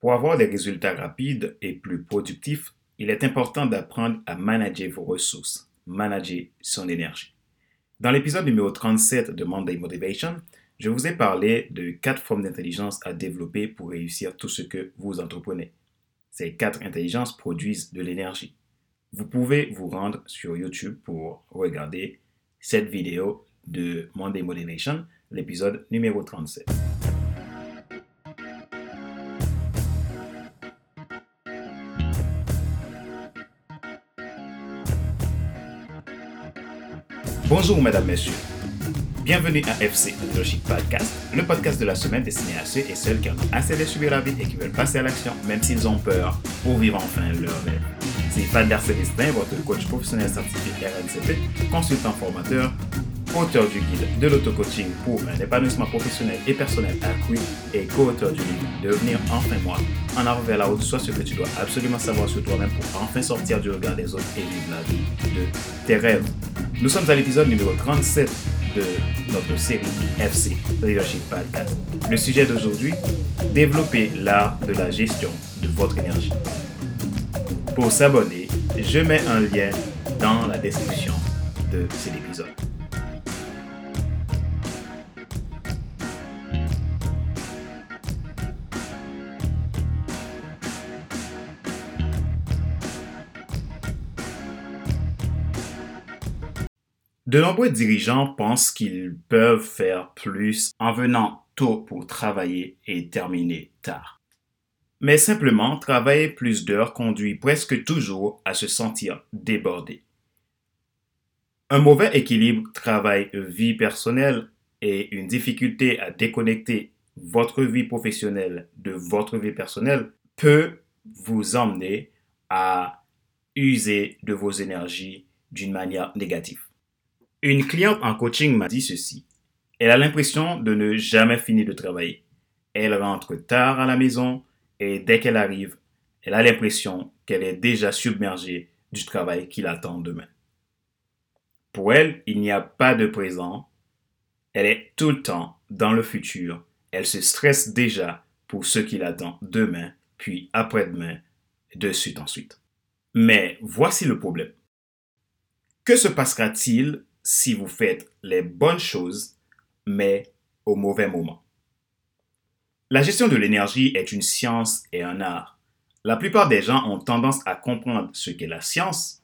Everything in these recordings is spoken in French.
Pour avoir des résultats rapides et plus productifs, il est important d'apprendre à manager vos ressources, manager son énergie. Dans l'épisode numéro 37 de Monday Motivation, je vous ai parlé de quatre formes d'intelligence à développer pour réussir tout ce que vous entreprenez. Ces quatre intelligences produisent de l'énergie. Vous pouvez vous rendre sur YouTube pour regarder cette vidéo de Monday Motivation, l'épisode numéro 37. Bonjour, mesdames, messieurs. Bienvenue à FC Leadership Podcast, le podcast de la semaine destiné à ceux et celles qui ont assez de subir la vie et qui veulent passer à l'action, même s'ils ont peur, pour vivre enfin leur rêve. C'est Fadler Célestin, votre coach professionnel certifié RNCP, consultant formateur, auteur du guide de l'auto-coaching pour un épanouissement professionnel et personnel accru et co-auteur du livre Devenir enfin moi, en avant vers la haute, soit ce que tu dois absolument savoir sur toi-même pour enfin sortir du regard des autres et vivre la vie de tes rêves. Nous sommes à l'épisode numéro 37 de notre série FC Leadership Podcast. Le sujet d'aujourd'hui, développer l'art de la gestion de votre énergie. Pour s'abonner, je mets un lien dans la description de cet épisode. De nombreux dirigeants pensent qu'ils peuvent faire plus en venant tôt pour travailler et terminer tard. Mais simplement, travailler plus d'heures conduit presque toujours à se sentir débordé. Un mauvais équilibre travail-vie personnelle et une difficulté à déconnecter votre vie professionnelle de votre vie personnelle peut vous emmener à user de vos énergies d'une manière négative. Une cliente en coaching m'a dit ceci. Elle a l'impression de ne jamais finir de travailler. Elle rentre tard à la maison et dès qu'elle arrive, elle a l'impression qu'elle est déjà submergée du travail qui l'attend demain. Pour elle, il n'y a pas de présent. Elle est tout le temps dans le futur. Elle se stresse déjà pour ce qui l'attend demain, puis après-demain, de suite ensuite. Mais voici le problème. Que se passera-t-il si vous faites les bonnes choses, mais au mauvais moment. La gestion de l'énergie est une science et un art. La plupart des gens ont tendance à comprendre ce qu'est la science.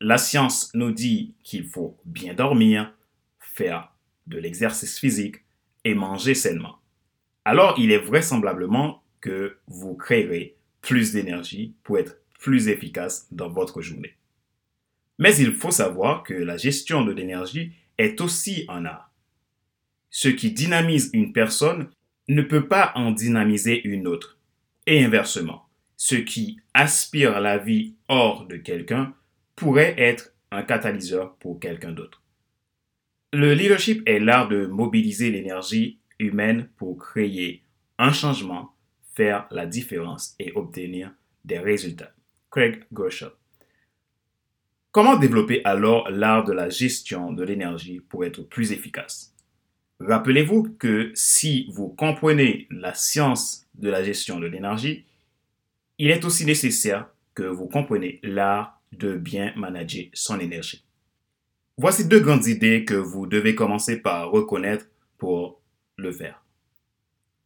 La science nous dit qu'il faut bien dormir, faire de l'exercice physique et manger sainement. Alors il est vraisemblablement que vous créerez plus d'énergie pour être plus efficace dans votre journée. Mais il faut savoir que la gestion de l'énergie est aussi un art. Ce qui dynamise une personne ne peut pas en dynamiser une autre. Et inversement, ce qui aspire la vie hors de quelqu'un pourrait être un catalyseur pour quelqu'un d'autre. Le leadership est l'art de mobiliser l'énergie humaine pour créer un changement, faire la différence et obtenir des résultats. Craig Groeschel. Comment développer alors l'art de la gestion de l'énergie pour être plus efficace? Rappelez-vous que si vous comprenez la science de la gestion de l'énergie, il est aussi nécessaire que vous compreniez l'art de bien manager son énergie. Voici deux grandes idées que vous devez commencer par reconnaître pour le faire.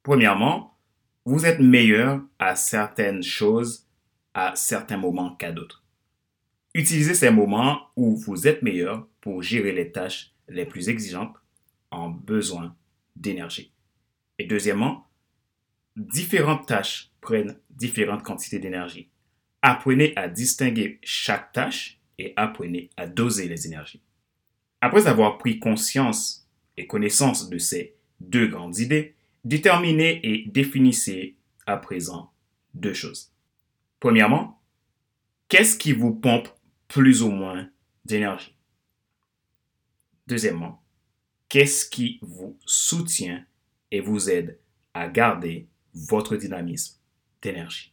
Premièrement, vous êtes meilleur à certaines choses à certains moments qu'à d'autres. Utilisez ces moments où vous êtes meilleur pour gérer les tâches les plus exigeantes en besoin d'énergie. Et deuxièmement, différentes tâches prennent différentes quantités d'énergie. Apprenez à distinguer chaque tâche et apprenez à doser les énergies. Après avoir pris conscience et connaissance de ces deux grandes idées, déterminez et définissez à présent deux choses. Premièrement, qu'est-ce qui vous pompe plus ou moins d'énergie. Deuxièmement, qu'est-ce qui vous soutient et vous aide à garder votre dynamisme d'énergie?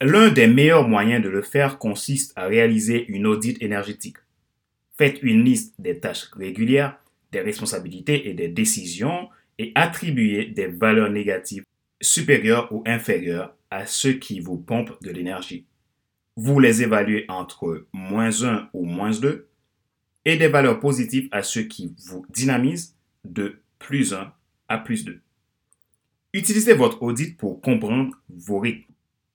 L'un des meilleurs moyens de le faire consiste à réaliser une audit énergétique. Faites une liste des tâches régulières, des responsabilités et des décisions et attribuez des valeurs négatives supérieurs ou inférieurs à ceux qui vous pompent de l'énergie. Vous les évaluez entre moins 1 ou moins 2 et des valeurs positives à ceux qui vous dynamisent de plus 1 à plus 2. Utilisez votre audit pour comprendre vos rythmes.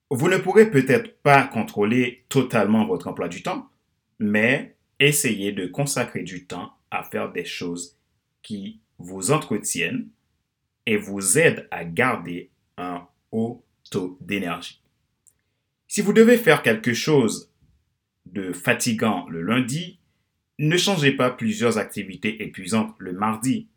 Vous ne pourrez peut-être pas contrôler totalement votre emploi du temps, mais essayez de consacrer du temps à faire des choses qui vous entretiennent et vous aident à garder un haut taux d'énergie. Si vous devez faire quelque chose de fatigant le lundi, ne changez pas plusieurs activités épuisantes le mardi.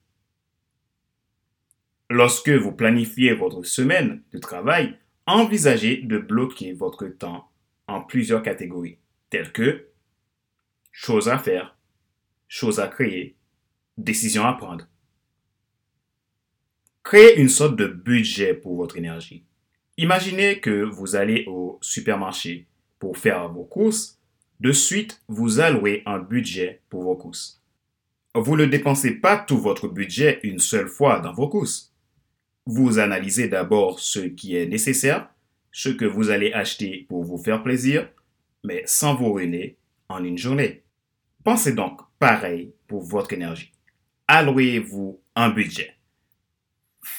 Lorsque vous planifiez votre semaine de travail, envisagez de bloquer votre temps en plusieurs catégories, telles que choses à faire, choses à créer, décisions à prendre. Créez une sorte de budget pour votre énergie. Imaginez que vous allez au supermarché pour faire vos courses. De suite, vous allouez un budget pour vos courses. Vous ne dépensez pas tout votre budget une seule fois dans vos courses. Vous analysez d'abord ce qui est nécessaire, ce que vous allez acheter pour vous faire plaisir, mais sans vous ruiner en une journée. Pensez donc pareil pour votre énergie. Allouez-vous un budget.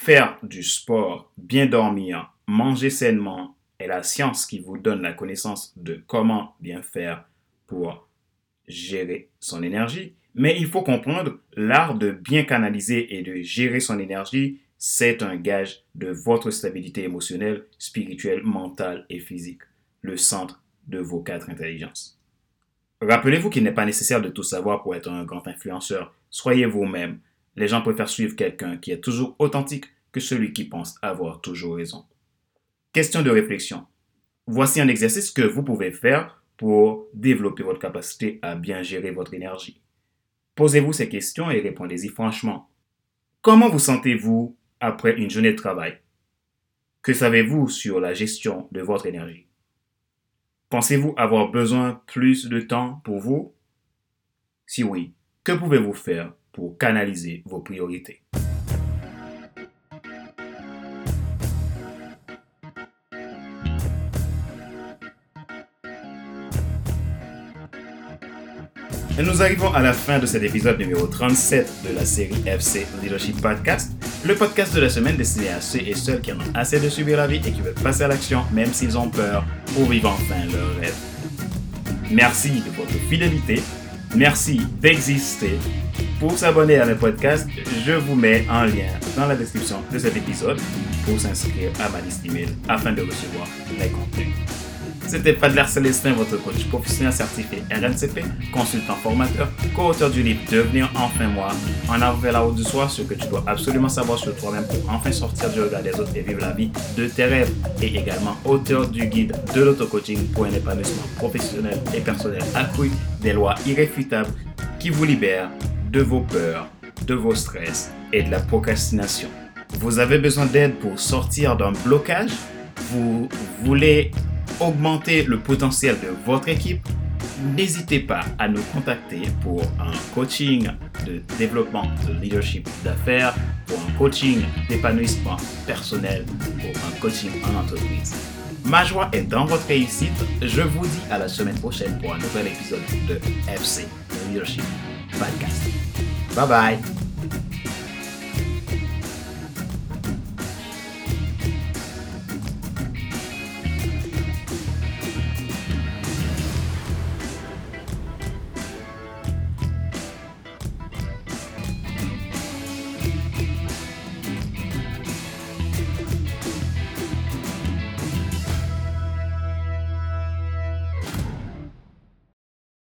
Faire du sport, bien dormir, manger sainement est la science qui vous donne la connaissance de comment bien faire pour gérer son énergie. Mais il faut comprendre l'art de bien canaliser et de gérer son énergie c'est un gage de votre stabilité émotionnelle, spirituelle, mentale et physique, le centre de vos quatre intelligences. Rappelez-vous qu'il n'est pas nécessaire de tout savoir pour être un grand influenceur. Soyez vous-même. Les gens préfèrent suivre quelqu'un qui est toujours authentique que celui qui pense avoir toujours raison. Question de réflexion. Voici un exercice que vous pouvez faire pour développer votre capacité à bien gérer votre énergie. Posez-vous ces questions et répondez-y franchement. Comment vous sentez-vous après une journée de travail? Que savez-vous sur la gestion de votre énergie? Pensez-vous avoir besoin plus de temps pour vous? Si oui, que pouvez-vous faire pour canaliser vos priorités nous arrivons à la fin de cet épisode numéro 37 de la série FC Leadership Podcast, le podcast de la semaine destiné à ceux et celles qui en ont assez de subir la vie et qui veulent passer à l'action même s'ils ont peur pour vivre enfin leur rêve. Merci de votre fidélité. Merci d'exister. Pour s'abonner à mes podcasts, je vous mets un lien dans la description de cet épisode pour s'inscrire à ma liste email afin de recevoir mes contenus. C'était Padler Célestin, votre coach professionnel certifié RNCP, consultant formateur, co-auteur du livre Devenir enfin moi, en avant vers la haute du soir, ce que tu dois absolument savoir sur toi-même pour enfin sortir du regard des autres et vivre la vie de tes rêves, et également auteur du guide de l'auto-coaching pour un épanouissement professionnel et personnel accru, des lois irréfutables qui vous libèrent de vos peurs, de vos stress et de la procrastination. Vous avez besoin d'aide pour sortir d'un blocage? Vous voulez augmenter le potentiel de votre équipe, n'hésitez pas à nous contacter pour un coaching de développement de leadership d'affaires, pour un coaching d'épanouissement personnel, pour un coaching en entreprise. Ma joie est dans votre réussite. Je vous dis à la semaine prochaine pour un nouvel épisode de FC Leadership Podcast. Bye bye.